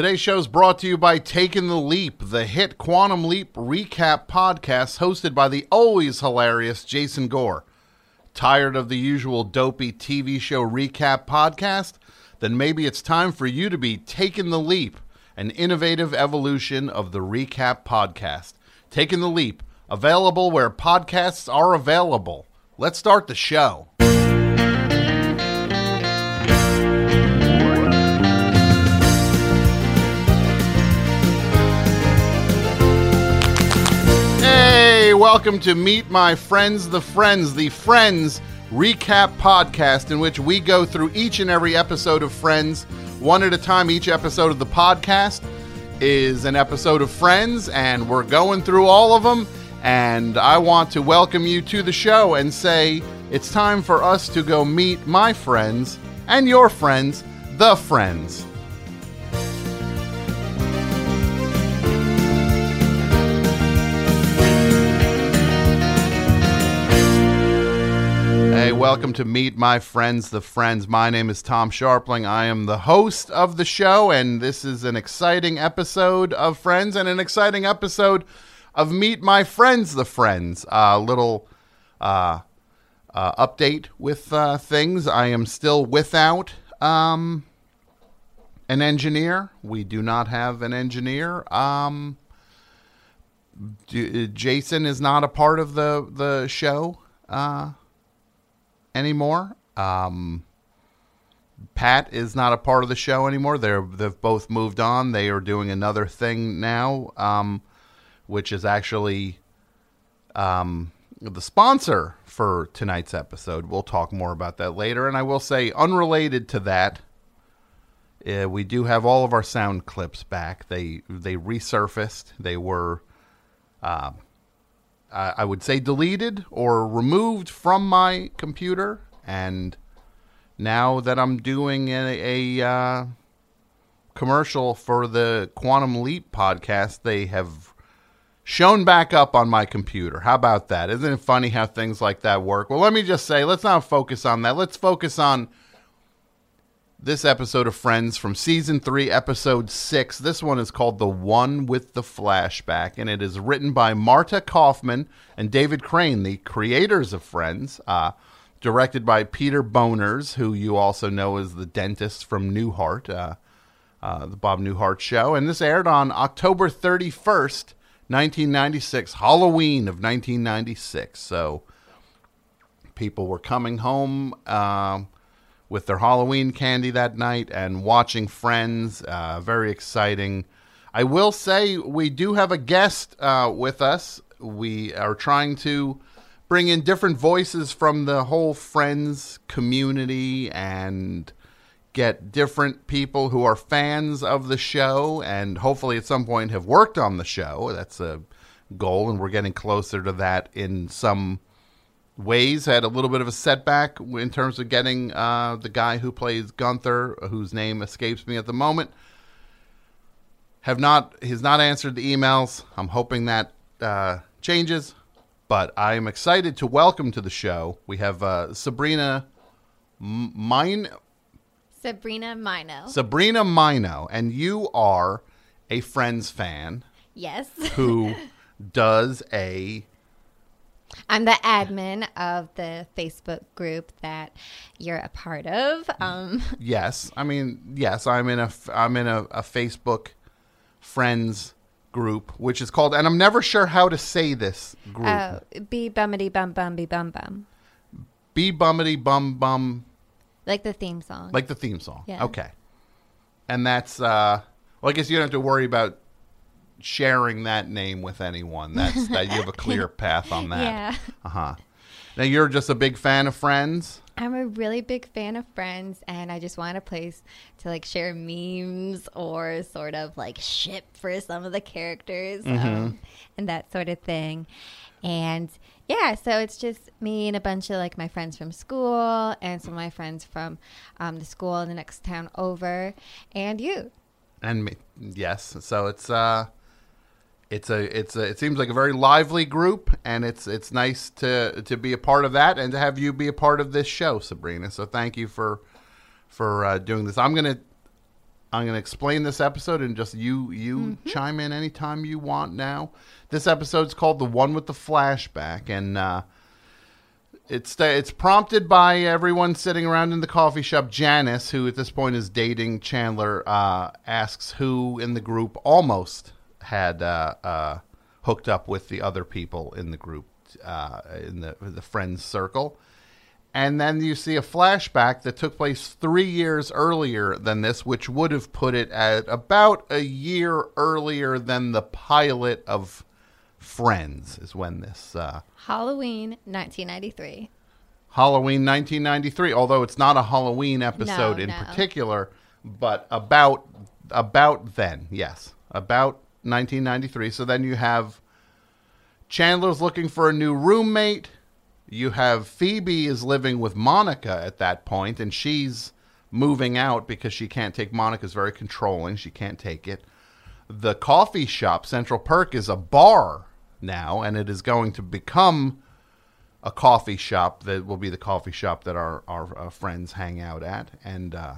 Today's show is brought to you by Taking the Leap, the hit Quantum Leap recap podcast hosted by the always hilarious Jason Gore. Tired of the usual dopey TV show recap podcast? Then maybe it's time for you to be taking the leap, an innovative evolution of the recap podcast. Taking the leap, available where podcasts are available. Let's start the show. Welcome to Meet My Friends, the Friends, the Friends recap podcast, in which we go through each and every episode of Friends one at a time. Each episode of the podcast is an episode of Friends, and we're going through all of them. And I want to welcome you to the show and say it's time for us to go meet my friends and your friends, the friends. Hey, welcome to Meet My Friends, the Friends. My name is Tom Scharpling. I am the host of the show, and this is an exciting episode of Friends and an exciting episode of Meet My Friends, the Friends. A uh, little uh, uh, update with uh, things. I am still without um, an engineer. We do not have an engineer. Um, do, Jason is not a part of the the show. Uh, anymore. Um, Pat is not a part of the show anymore. They're they've both moved on. They are doing another thing now, um, which is actually um, the sponsor for tonight's episode. We'll talk more about that later. And I will say, unrelated to that, uh, we do have all of our sound clips back. They they resurfaced. They were. Uh, I would say deleted or removed from my computer. And now that I'm doing a, a uh, commercial for the Quantum Leap podcast, they have shown back up on my computer. How about that? Isn't it funny how things like that work? Well, let me just say, let's not focus on that. Let's focus on this episode of Friends from season three, episode six. This one is called The One with the Flashback, and it is written by Marta Kauffman and David Crane, the creators of Friends, uh, directed by Peter Bonerz, who you also know as the dentist from Newhart, uh, uh, the Bob Newhart show. And this aired on October 31st, 1996, Halloween of 1996. So people were coming home. Uh, with their Halloween candy that night and watching Friends. Uh, very exciting. I will say we do have a guest uh, with us. We are trying to bring in different voices from the whole Friends community and get different people who are fans of the show and hopefully at some point have worked on the show. That's a goal, and we're getting closer to that in some ways had a little bit of a setback in terms of getting uh, the guy who plays Gunther, whose name escapes me at the moment. Have not he's not answered the emails. I'm hoping that uh, changes, but I am excited to welcome to the show. We have uh, Sabrina Mine. Sabrina Mino. Sabrina Mino, and you are a Friends fan. Yes. who does a I'm the admin of the Facebook group that you're a part of. Um, yes, I mean yes, I'm in a I'm in a, a Facebook friends group, which is called, and I'm never sure how to say this group. Oh, be bummity bum bum be bum bum. Be bummity bum bum. Like the theme song. Like the theme song. Yeah. Okay. And that's uh well I guess you don't have to worry about sharing that name with anyone. That's that you have a clear path on that. Yeah. Uh huh. Now you're just a big fan of Friends. I'm a really big fan of Friends, and I just want a place to like share memes or sort of like ship for some of the characters mm-hmm. um, and that sort of thing. And yeah, so it's just me and a bunch of like my friends from school and some of my friends from um, the school in the next town over, and you. And me, yes. So it's uh, it's a it's a, it seems like a very lively group and it's it's nice to to be a part of that and to have you be a part of this show Sabrina so thank you for for uh, doing this I'm gonna I'm going to explain this episode and just you you chime in anytime you want now. This episode's called "The One with the Flashback," and uh, it's it's prompted by everyone sitting around in the coffee shop. Janice, who at this point is dating Chandler, uh, asks who in the group almost had uh, uh, hooked up with the other people in the group uh, in the the friends circle. And then you see a flashback that took place three years earlier than this, which would have put it at about a year earlier than the pilot of Friends, is when this uh, Halloween 1993. Halloween 1993. Although it's not a Halloween episode No, in no. particular, but about about then, yes, about 1993. So then you have Chandler's looking for a new roommate. You have Phoebe is living with Monica at that point, and she's moving out because she can't take Monica's very controlling. She can't take it. The coffee shop, Central Perk, is a bar now, and it is going to become a coffee shop that will be the coffee shop that our our uh, friends hang out at, and uh,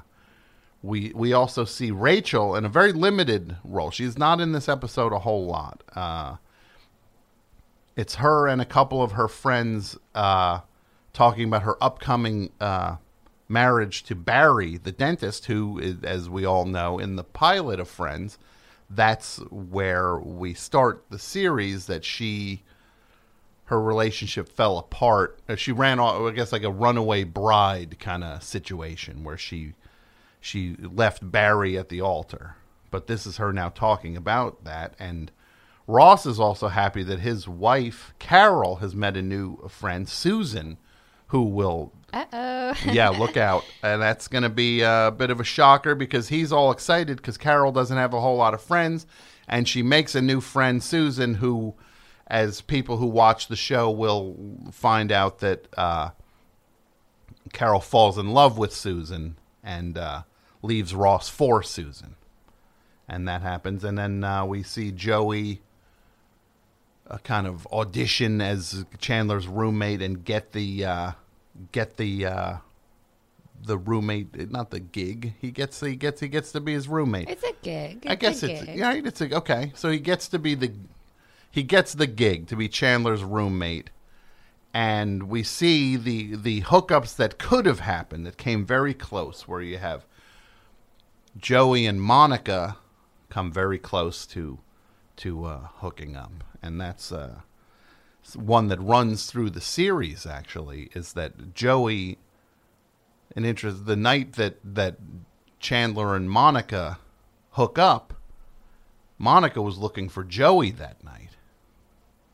we we also see Rachel in a very limited role. She's not in this episode a whole lot. Uh, it's her and a couple of her friends uh, talking about her upcoming uh, marriage to Barry, the dentist, who, is, as we all know, in the pilot of Friends, that's where we start the series. That she, her relationship fell apart. Uh, She ran off, I guess, like a runaway bride kind of situation where she she left Barry at the altar. But this is her now talking about that. And Ross is also happy that his wife, Carol, has met a new friend, Susan, who will, Uh oh. yeah, look out. And that's going to be a bit of a shocker because he's all excited because Carol doesn't have a whole lot of friends. And she makes a new friend, Susan, who, as people who watch the show will find out that uh, Carol falls in love with Susan and uh, leaves Ross for Susan. And that happens. And then uh, we see Joey uh, kind of audition as Chandler's roommate and get the uh, get the uh, the roommate not the gig he gets he gets he gets to be his roommate It's a gig. I guess a it's gig. right. It's a, okay. So he gets to be the he gets the gig to be Chandler's roommate, and we see the the hookups that could have happened that came very close. Where you have Joey and Monica come very close to to uh, hooking up, and that's uh, one that runs through the series. Actually, is that Joey an interest the night that that Chandler and Monica hook up, Monica was looking for Joey that night,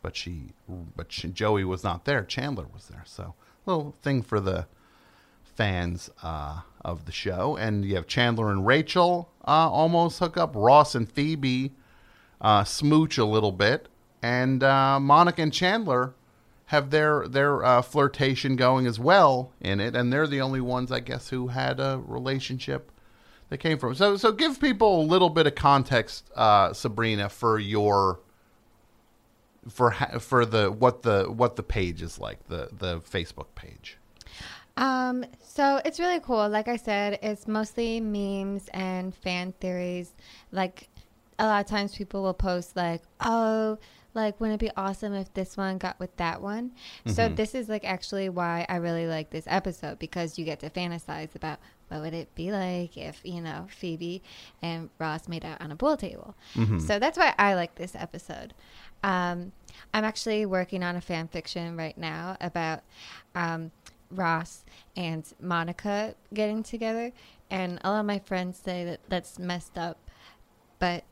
but she but she, Joey was not there. Chandler was there. So little thing for the fans uh, of the show, and you have Chandler and Rachel uh, almost hook up. Ross and Phoebe uh, smooch a little bit, and uh, Monica and Chandler have their their uh, flirtation going as well in it, and they're the only ones, I guess, who had a relationship that came from. So, so give people a little bit of context, uh, Sabrina, for your for for the what the what the page is like, the the Facebook page. Um, so it's really cool. Like I said, it's mostly memes and fan theories. Like a lot of times people will post like, "Oh, like wouldn't it be awesome if this one got with that one?" So this is like actually why I really like this episode because you get to fantasize about what would it be like if, you know, Phoebe and Ross made out on a pool table. So that's why I like this episode. Um, I'm actually working on a fan fiction right now about um, Ross and Monica getting together, and a lot of my friends say that that's messed up, but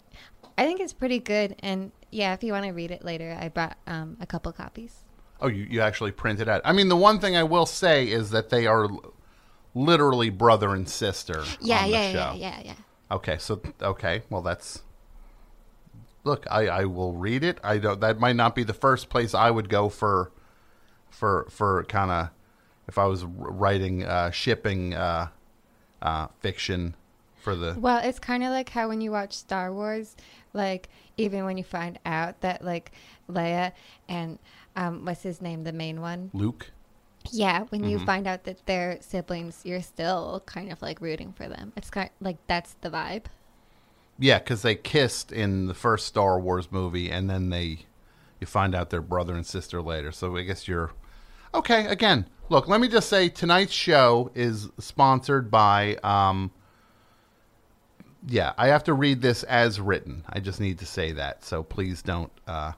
I think it's pretty good. And yeah, if you want to read it later, I brought um, a couple copies. Oh, you, you actually printed it out. I mean, the one thing I will say is that they are literally brother and sister. Yeah, yeah, yeah, yeah, yeah. Okay, so okay, well that's look. I, I will read it. I don't. That might not be the first place I would go for, for for kind of if I was writing uh, shipping uh, uh, fiction for the Well, it's kind of like how when you watch Star Wars, like even when you find out that like Leia and um, what's his name, the main one, Luke. Yeah, when you Mm-hmm. find out that they're siblings, you're still kind of like rooting for them. It's kind of, like that's the vibe. Yeah, because they kissed in the first Star Wars movie, and then they you find out they're brother and sister later. So I guess you're okay. Again, look, let me just say tonight's show is sponsored by. Um, yeah, I have to read this as written. I just need to say that. So please don't. Uh,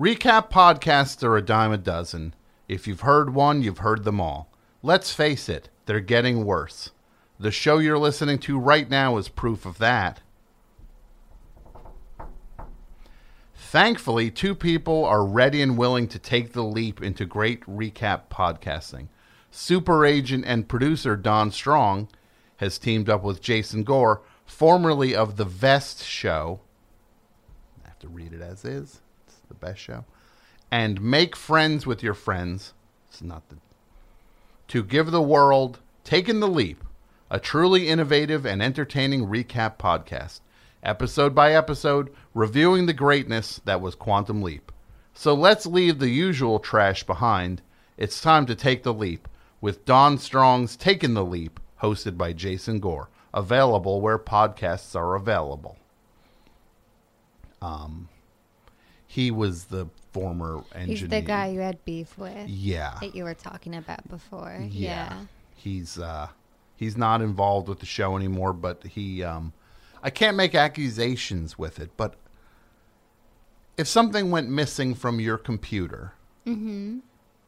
recap podcasts are a dime a dozen. If you've heard one, you've heard them all. Let's face it, they're getting worse. The show you're listening to right now is proof of that. Thankfully, two people are ready and willing to take the leap into great recap podcasting. Super agent and producer Don Strong has teamed up with Jason Gore, formerly of The Vest Show. I have to read it as is. It's the best show. And make friends with your friends. It's not the. To give the world, taking the leap, a truly innovative and entertaining recap podcast episode by episode, reviewing the greatness that was Quantum Leap. So let's leave the usual trash behind. It's time to take the leap with Don Strong's Taking the Leap, hosted by Jason Gore, available where podcasts are available. Um, he was the former engineer. He's the guy you had beef with. Yeah. That you were talking about before. Yeah. Yeah. He's uh he's not involved with the show anymore, but he um I can't make accusations with it, but if something went missing from your computer Mm-hmm.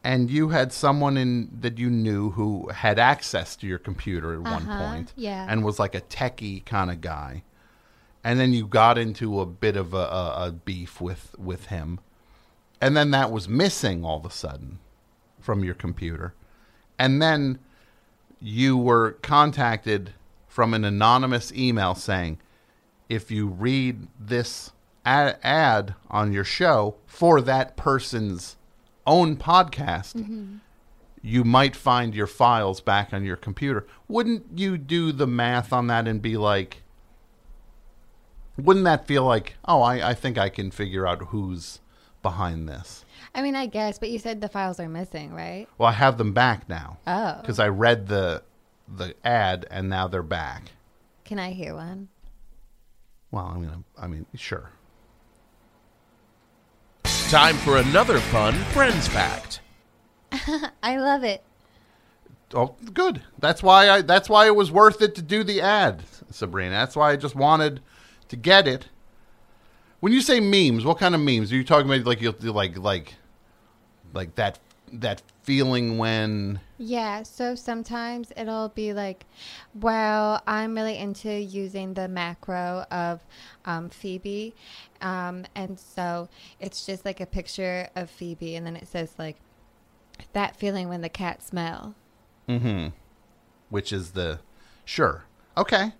and you had someone in that you knew who had access to your computer at one Uh-huh, point yeah. and was like a techie kind of guy and then you got into a bit of a, a, a beef with with him and then that was missing all of a sudden from your computer and then you were contacted from an anonymous email saying if you read this ad, ad on your show for that person's own podcast, mm-hmm. you might find your files back on your computer. Wouldn't you do the math on that and be like, wouldn't that feel like, oh, I, I think I can figure out who's behind this? I mean, I guess, but you said the files are missing, right? Well, I have them back now Oh. because I read the the ad and now they're back. Can I hear one? Well, I'm gonna. I mean, sure. Time for another fun Friends Fact. I love it. Oh, good. That's why I. That's why it was worth it to do the ad, Sabrina. That's why I just wanted to get it. When you say memes, what kind of memes are you talking about? Like you like like like that that feeling when Yeah, so sometimes it'll be like, well, I'm really into using the macro of um, Phoebe. Um, and so it's just like a picture of Phoebe, and then it says, like, that feeling when the cat smell. mm-hmm, which is the sure okay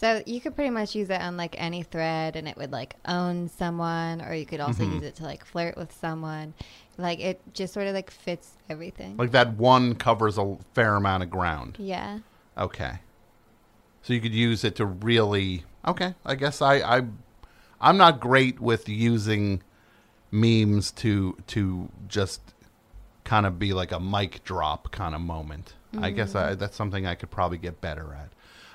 So you could pretty much use it on like any thread, and it would like own someone, or you could also use it to like flirt with someone. Like it just sort of like fits everything. like that one covers a fair amount of ground. yeah. Okay. So you could use it to really Okay, I guess I I I'm not great with using memes to to just kind of be like a mic drop kind of moment. I guess I, that's something I could probably get better at.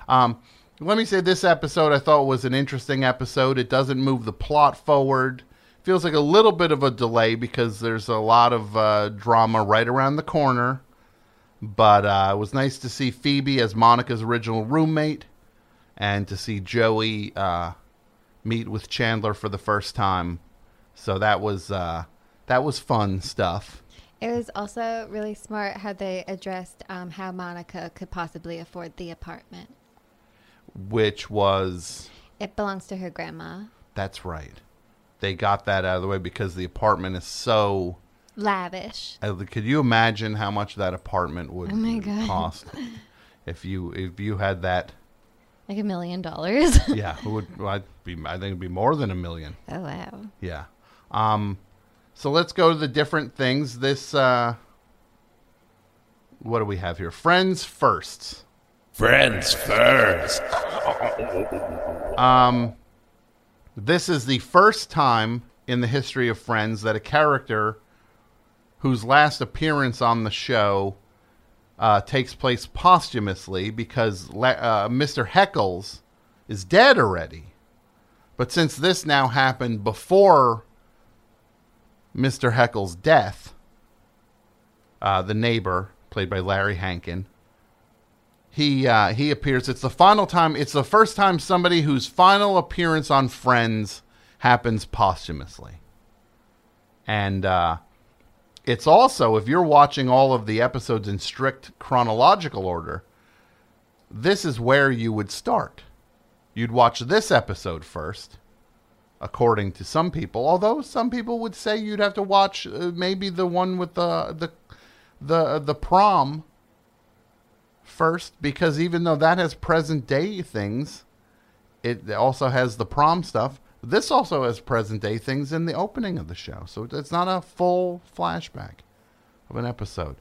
Um, let me say this episode I thought was an interesting episode. It doesn't move the plot forward. Feels like a little bit of a delay because there's a lot of uh, drama right around the corner. But uh, it was nice to see Phoebe as Monica's original roommate and to see Joey uh, meet with Chandler for the first time. So that was uh, that was fun stuff. It was also really smart how they addressed um, how Monica could possibly afford the apartment. Which was It belongs to her grandma. that's right. They got that out of the way because the apartment is so. Lavish. uh, Could you imagine how much that apartment would Oh my God. cost if you if you had that? Like a million dollars. Yeah, it would well, I'd be. I think it'd be more than a million. oh, wow. Yeah. Um, so let's go to the different things. This, uh, what do we have here? Friends first. Friends first. Um, this is the first time in the history of Friends that a character whose last appearance on the show uh, takes place posthumously because uh, Mr. Heckles is dead already. But since this now happened before Mr. Heckle's death, uh, the neighbor, played by Larry Hankin, he uh, he appears. It's the final time. It's the first time somebody whose final appearance on Friends happens posthumously, and uh, it's also if you're watching all of the episodes in strict chronological order, this is where you would start. You'd watch this episode first, according to some people. Although some people would say you'd have to watch uh, maybe the one with the the the the prom first because even though that has present day things, it also has the prom stuff. This also has present day things in the opening of the show. So it's not a full flashback of an episode.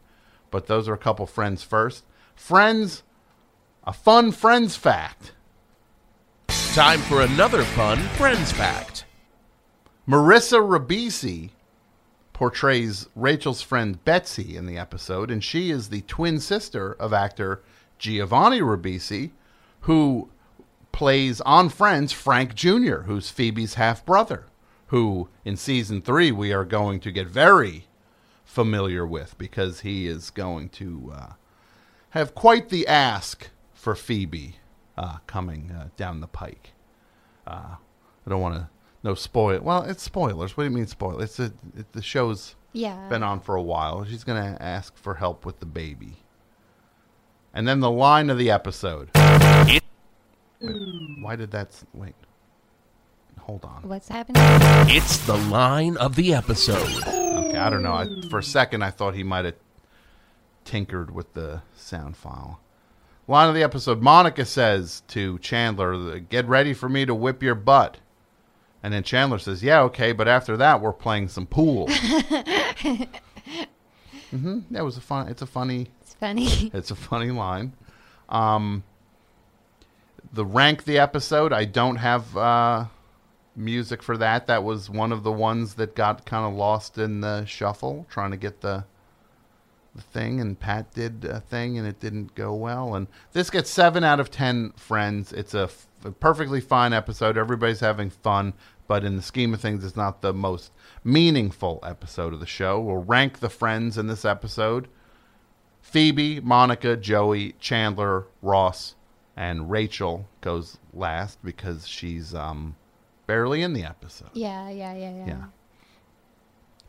But those are a couple friends first. Friends, a fun friends fact. Time for another fun Friends Fact. Marissa Ribisi portrays Rachel's friend Betsy in the episode, and she is the twin sister of actor Giovanni Ribisi, who plays on Friends Frank Jr., who's Phoebe's half brother, who in season three we are going to get very familiar with because he is going to uh, have quite the ask for Phoebe uh, coming uh, down the pike. Uh, I don't want to no spoil. Well, it's spoilers. What do you mean spoil? It's a it, the show's Yeah. been on for a while. She's gonna ask for help with the baby, and then the line of the episode. It- Wait, why did that? s- Wait, hold on. What's happening? It's the line of the episode. Okay, I don't know. I, for a second, I thought he might have tinkered with the sound file. Line of the episode: Monica says to Chandler, "Get ready for me to whip your butt." And then Chandler says, "Yeah, okay, but after that, we're playing some pool." hmm That was a fun. It's a funny. It's funny. It's a funny line. Um, the rank the episode. I don't have uh, music for that. That was one of the ones that got kind of lost in the shuffle, trying to get the the thing. And Pat did a thing, and it didn't go well. And this gets seven out of ten. Friends, it's a, f- a perfectly fine episode. Everybody's having fun, but in the scheme of things, it's not the most meaningful episode of the show. We'll rank the friends in this episode. Phoebe, Monica, Joey, Chandler, Ross, and Rachel goes last because she's um, barely in the episode. yeah, yeah, yeah, yeah. Yeah.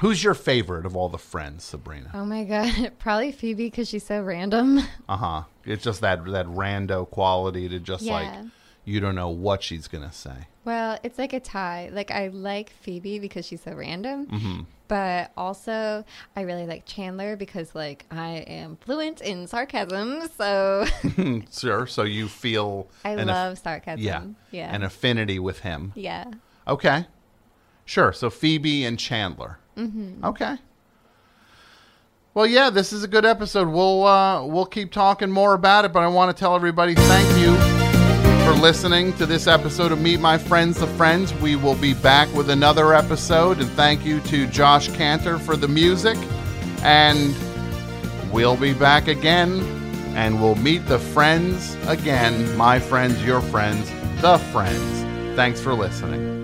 Who's your favorite of all the friends, Sabrina? Oh my god, probably Phoebe because she's so random. Uh huh. It's just that that rando quality to just like Yeah. You don't know what she's gonna say. Well, it's like a tie. Like I like Phoebe because she's so random, Mm-hmm. but also I really like Chandler because like I am fluent in sarcasm, so Sure. So you feel I love sarcasm. yeah yeah, an affinity with him. yeah. Okay. Sure. So Phoebe and Chandler. Mm-hmm. Okay. Well, yeah, this is a good episode. We'll uh, we'll keep talking more about it, but I want to tell everybody thank you listening to this episode of Meet My Friends, the Friends. We will be back with another episode, and thank you to Josh Cantor for the music. And we'll be back again, and we'll meet the friends again. My friends, your friends, the friends. Thanks for listening.